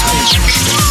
House.